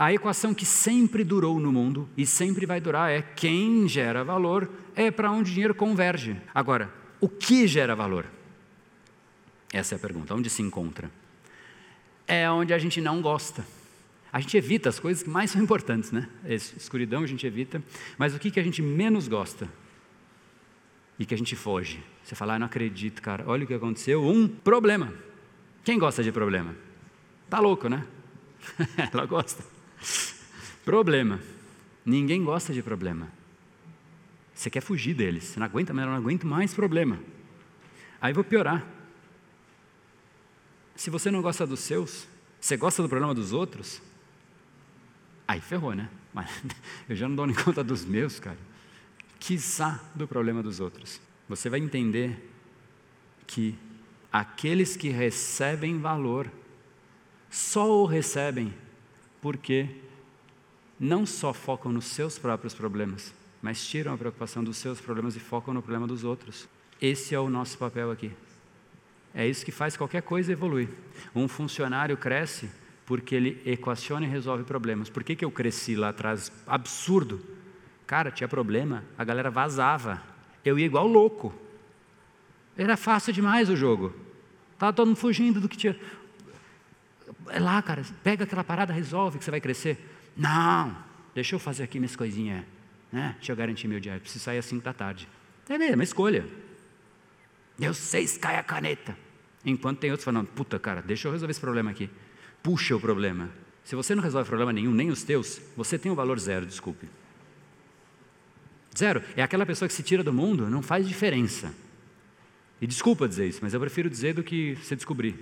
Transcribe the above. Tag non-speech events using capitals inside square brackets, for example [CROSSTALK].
A equação que sempre durou no mundo e sempre vai durar é quem gera valor é para onde o dinheiro converge. Agora, o que gera valor? Essa é a pergunta. Onde se encontra? É onde a gente não gosta. A gente evita as coisas que mais são importantes, né? Escuridão a gente evita, mas o que, que a gente menos gosta? E que a gente foge. Você fala, ah, não acredito, cara, olha o que aconteceu, um problema. Quem gosta de problema? Tá louco, né? [LAUGHS] Ela gosta. Problema. Ninguém gosta de problema. Você quer fugir deles. Você não aguenta, mas eu não aguento mais problema. Aí vou piorar. Se você não gosta dos seus, você gosta do problema dos outros, aí ferrou, né? Mas [LAUGHS] eu já não dou nem conta dos meus, cara. Quizá do problema dos outros. Você vai entender que aqueles que recebem valor só o recebem porque não só focam nos seus próprios problemas, mas tiram a preocupação dos seus problemas e focam no problema dos outros. Esse é o nosso papel aqui. É isso que faz qualquer coisa evoluir. Um funcionário cresce porque ele equaciona e resolve problemas. Por que, que eu cresci lá atrás? Absurdo. Cara, tinha problema, a galera vazava. Eu ia igual louco. Era fácil demais o jogo. Estava todo mundo fugindo do que tinha. É lá, cara, pega aquela parada, resolve que você vai crescer. Não, deixa eu fazer aqui minhas coisinhas, né? Deixa eu garantir meu dia. preciso sair às 5 da tarde. É mesmo, é escolha. Eu sei, cai a caneta. Enquanto tem outros falando, puta cara, deixa eu resolver esse problema aqui. Puxa o problema. Se você não resolve problema nenhum, nem os teus, você tem um valor zero, desculpe. Zero. É aquela pessoa que se tira do mundo, não faz diferença. E desculpa dizer isso, mas eu prefiro dizer do que se descobrir.